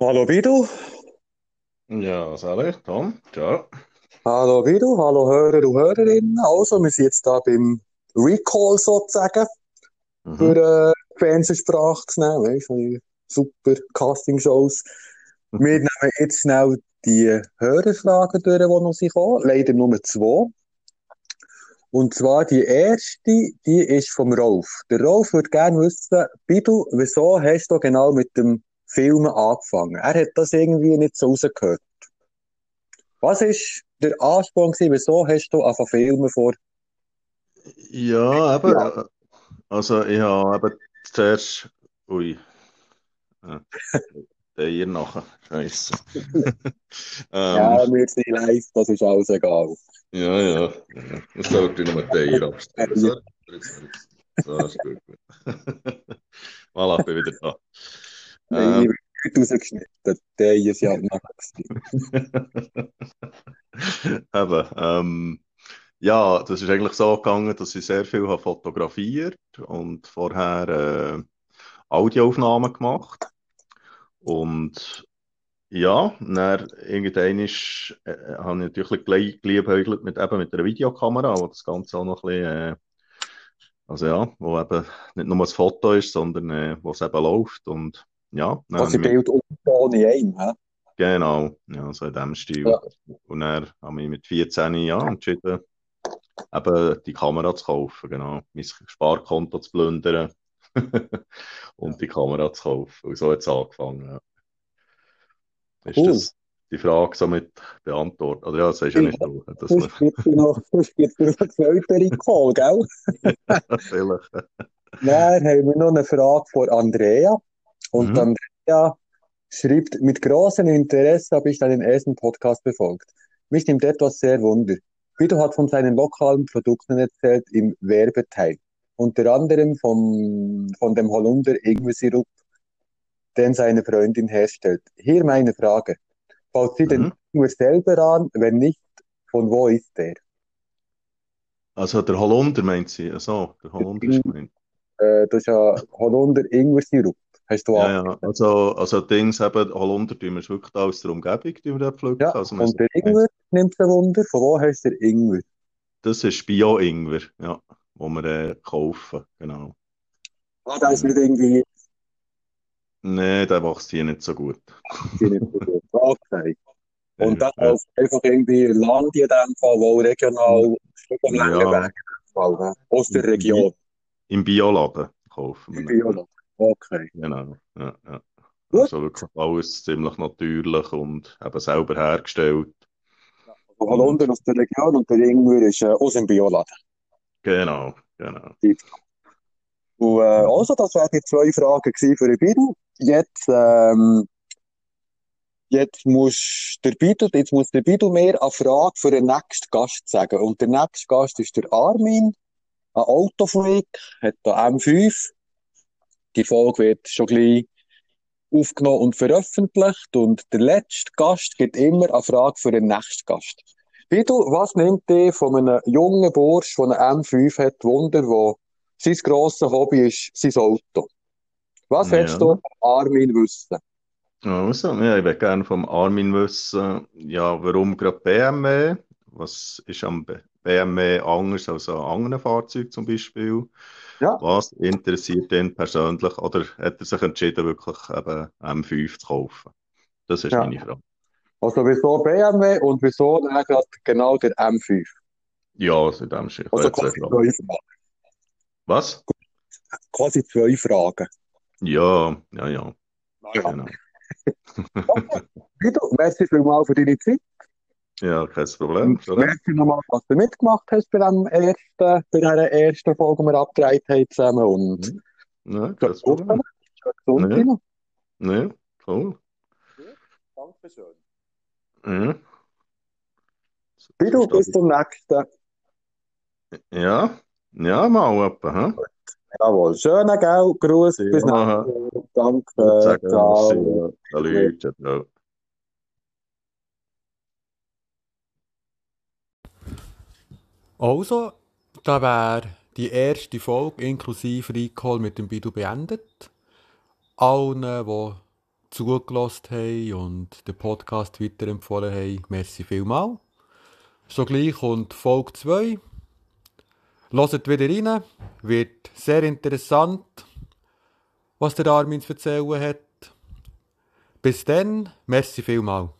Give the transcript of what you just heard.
Hallo Bidu, Ja, Sally, Tom, ciao. hallo Bidu, hallo Hörer und Hörerinnen. Also, wir sind jetzt da beim Recall sozusagen für Mhm. äh, Fernsehsprache zu nehmen, weißt du, super Castingshows. Wir nehmen jetzt schnell die Hörerfragen durch, die noch sind gekommen. Leider nur zwei. Und zwar die erste, die ist vom Rolf. Der Rolf würde gerne wissen, Bidu, wieso hast du genau mit dem Filmen angefangen? Er hat das irgendwie nicht so rausgehört. Was ist der Ansporn gewesen? Wieso hast du angefangen filmen vor Ja, eben, Ja, äh, also ich habe eben zuerst, ui, äh, der hier nachher, Scheiße. ja, Ähm, wir sind live, das ist alles egal. ja, ja, ja. Ich sollte nur den hier abstellen. So, ist gut. gut. Voilà, bin wieder da. Nein, ich Ähm, bin nicht rausgeschnitten. Der ist ja eben, ähm, ja, das ist eigentlich so gegangen, dass ich sehr viel habe fotografiert und vorher äh, Audioaufnahmen gemacht. Und ja, dann irgendwann ist, äh, habe ich natürlich gleich geliebäugelt mit, eben mit einer Videokamera, wo das Ganze auch noch ein bisschen, äh, also ja, wo eben nicht nur ein Foto ist, sondern äh, wo es eben läuft. Und ja, habe Also Bild und in einem, hä? genau, ja, so in dem Stil. Ja. Und dann habe ich mit 14 ja, entschieden, eben die Kamera zu kaufen, genau, mein Sparkonto zu plündern und die Kamera zu kaufen. Und so hat es angefangen. Ja. Ist Cool. das die Frage somit beantwortet? Oder ja, das sagst ja nicht du. Das gibt noch, einen zweiten Recall, gell? vielleicht. Dann haben wir noch eine Frage von Andrea. Und Mhm. Andrea schreibt, mit großem Interesse habe ich deinen ersten Podcast befolgt. Mich nimmt etwas sehr wunder. Guido hat von seinen lokalen Produkten erzählt im Werbeteil. Unter anderem vom, von dem Holunder Ingwer-Sirup, den seine Freundin herstellt. Hier meine Frage. Baut sie den Mhm. Ingwer selber an? Wenn nicht, von wo ist der? Also der Holunder meint sie. Also, der Der Holunder ist gemeint. äh, das ist ja Holunder Ingwer-Sirup. Hast du Ja, auch? ja. Also, also Dings eben, Holunder tun wir wirklich da aus der Umgebung tun wir pflücken. Ja, Also und der Ingwer nimmt ein Wunder. Von wo du den Ingwer? das ist Bio-Ingwer, ja, wo wir äh, kaufen. Genau. Ah, der ist Ja. nicht irgendwie, Nee, der wächst hier nicht so gut. die nicht so gut. Okay. Und Ja, dann ja. auf einfach irgendwie Land in dem Fall, wo regional Schubladen Ja, in dem Fall, ne? aus der Region. im Bioladen kaufen wir Im. Ja, Bioladen. Okay. genau. Ja, ja. Gut. Also wirklich alles ziemlich natürlich und eben selber hergestellt. Also Und Holunder aus der Region und der Ingwer ist äh, aus dem Bioladen. genau, genau. Und, äh, also, das wären die zwei Fragen für den Bidu. Jetzt, ähm, jetzt muss der Bidu, jetzt muss der Bidu mir eine Frage für den nächsten Gast sagen. Und der nächste Gast ist der Armin, ein Autofreak, hat da M5. Die Folge wird schon gleich aufgenommen und veröffentlicht. Und der letzte Gast gibt immer eine Frage für den nächsten Gast. Bidu, was nimmt dich von einem jungen Bursch, der eine M5 hat, Wunder, wo sein grosses Hobby ist, sein Auto? Was Ja. hättest du von Armin wissen? Also, ja, ich würde gerne vom Armin wissen, ja, warum gerade BMW? Was ist am BMW anders als an anderen Fahrzeugen zum Beispiel? Ja, Was interessiert ihn persönlich? Oder hat er sich entschieden, wirklich eben M5 zu kaufen? Das ist ja. meine Frage. Also wieso BMW und wieso dann gerade genau der M5? Ja, also in dem. Ich Also quasi zwei Fragen. Was? Quasi zwei Fragen. Ja, ja, ja, ja. genau. Okay. Bidu, merci vielmals für deine Zeit. Ja, kein Problem. Merci nochmal, dass du mitgemacht hast bei, dem ersten, bei dieser ersten Folge, die wir abgedreht haben zusammen. Und Mhm. Ja, kein Problem. Gesund Ja, ja, cool. Ja, Dankeschön. Ja, Bidu, bis zum nächsten. Ja, ja, mal etwa, hä? Jawohl. Schönen gell? Gruß. Bis Ja, ich Danke. Ciao. Salut, ciao, Also, da wäre die erste Folge inklusive Recall mit dem Bidu beendet. Allen, die zugelassen haben und den Podcast weiterempfohlen haben. Merci vielmal. Schon gleich kommt Folge 2. Hört wieder rein. Wird sehr interessant, was der Armin zu erzählen hat. Bis dann, merci vielmal.